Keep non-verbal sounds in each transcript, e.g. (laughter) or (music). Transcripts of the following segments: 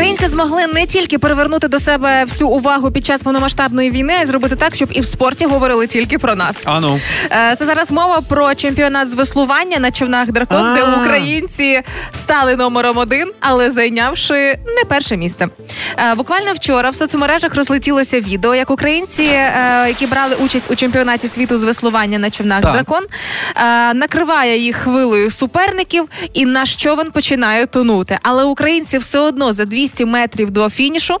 Українці змогли не тільки перевернути до себе всю увагу під час повномасштабної війни, а й зробити так, щоб і в спорті говорили тільки про нас. Ану. Е, Це зараз мова про чемпіонат з веслування на човнах дракон, де А. українці стали номером один, але зайнявши не перше місце. Е, Буквально вчора в соцмережах розлетілося відео, як українці, е, які брали участь у чемпіонаті світу з веслування на човнах Так. дракон, накриває їх хвилею суперників, і наш човен починає тонути. Але українці все одно за 200 метрів до фінішу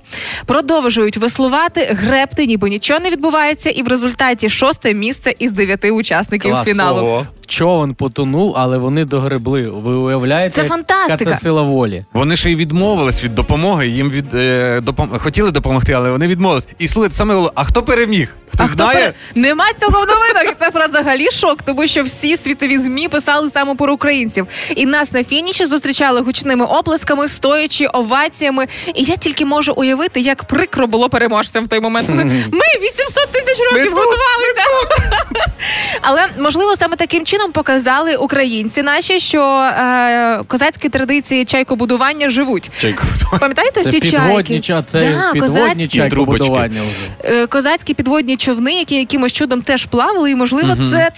продовжують веслувати, гребти, ніби нічого не відбувається, і в результаті шосте місце із дев'яти учасників Клас. фіналу. Ого. Човен потонув, але вони догребли. Ви уявляєте, Це яка фантастика. це сила волі. Вони ще й відмовились від допомоги. Їм від е, допом... хотіли допомогти, але вони відмовились. І слухайте, саме головне, а хто переміг? Хто А хто знає? пер- Нема цього в новинах. Це про взагалі шок, тому що всі світові змі писали саме про українців. І нас на фініші зустрічали гучними оплесками, стоячи оваціями. І я тільки можу уявити, як прикро було переможцям в той момент. Ми, ми 800 тисяч років готувалися. Але можливо саме таким чином показали українці наші, що е, козацькі традиції чайкобудування живуть. Чайкобудування. Пам'ятаєте Це ці підводні чайки? ча, це Да, підводні козацькі. чайкобудування вже. е, козацькі підводні човни, які якимось чудом теж плавали, і можливо, це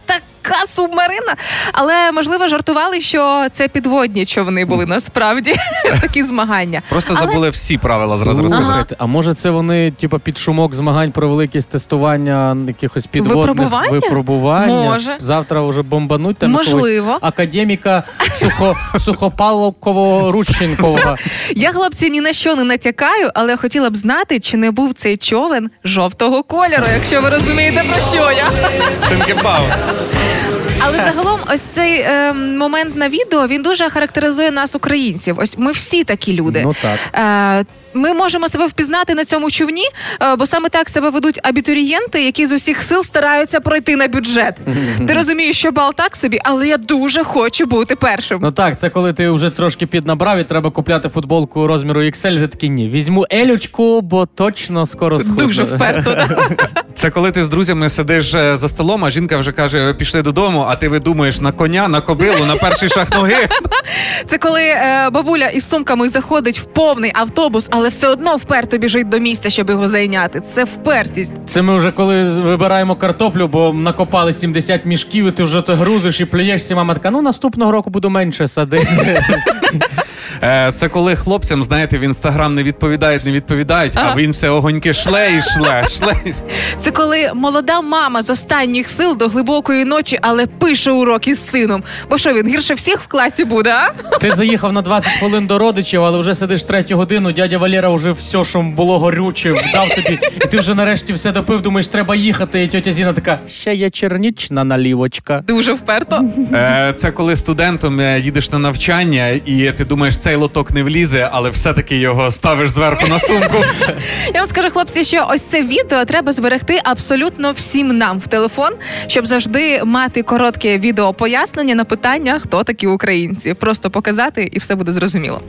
така субмарина. Але можливо жартували, що це підводні човни були насправді (laughs) такі змагання. Просто Але- забули всі правила зразу Слухайте, розказати. А може це вони, типу, під шумок змагань провели якісь тестування якихось підводних Випробування? випробування? Може. Завтра вже бомбануть там якогось Можливо. академіка сухо, сухопалкового рученкового. (laughs) Я хлопці ні на що не натякаю, але хотіла б знати, чи не був цей човен жовтого кольору, якщо ви розумієте про що я. Цинкебау. Але загалом, ось цей е, момент на відео він дуже характеризує нас, українців. Ось ми всі такі люди. Ну так. Е, Ми можемо себе впізнати на цьому човні, е, бо саме так себе ведуть абітурієнти, які з усіх сил стараються пройти на бюджет. (laughs) Ти розумієш, що бал так собі, але я дуже хочу бути першим. Ну так, це коли ти вже трошки піднабрав і треба купляти футболку розміру XL, ти такий ні, візьму елючку, бо точно скоро схудну. Дуже вперто. (laughs) Це коли ти з друзями сидиш е, за столом, а жінка вже каже: пішли додому, а ти видумуєш на коня, на кобилу, на перший шаг ноги. (laughs) Це коли е, бабуля із сумками заходить в повний автобус, але все одно вперто біжить до місця, щоб його зайняти. Це впертість. Це ми вже коли вибираємо картоплю, бо накопали 70 мішків, і ти вже то грузиш і плюєшся. Мама така, ну наступного року буду менше садити. (laughs) Е, Це коли хлопцям, знаєте, в інстаграм не відповідають, не відповідають, Ага. а він все огоньки шле і шле, шле. Це коли молода мама з останніх сил до глибокої ночі, але пише уроки з сином. Бо що він гірше всіх в класі буде, а? Ти заїхав на 20 хвилин до родичів, але вже сидиш третю годину. Дядя Валера вже все, що було горюче, дав тобі, і ти вже нарешті все допив. Думаєш, треба їхати. І тьотя Зіна така: ще є чернічна налівочка. Дуже вперто. Е, Це коли студентом е, їдеш на навчання, і ти думаєш, цей лоток не влізе, але все-таки його ставиш зверху на сумку. (laughs) Я вам скажу, хлопці, що ось це відео треба зберегти абсолютно всім нам в телефон, щоб завжди мати коротке відео пояснення на питання, хто такі українці. Просто показати, і все буде зрозуміло.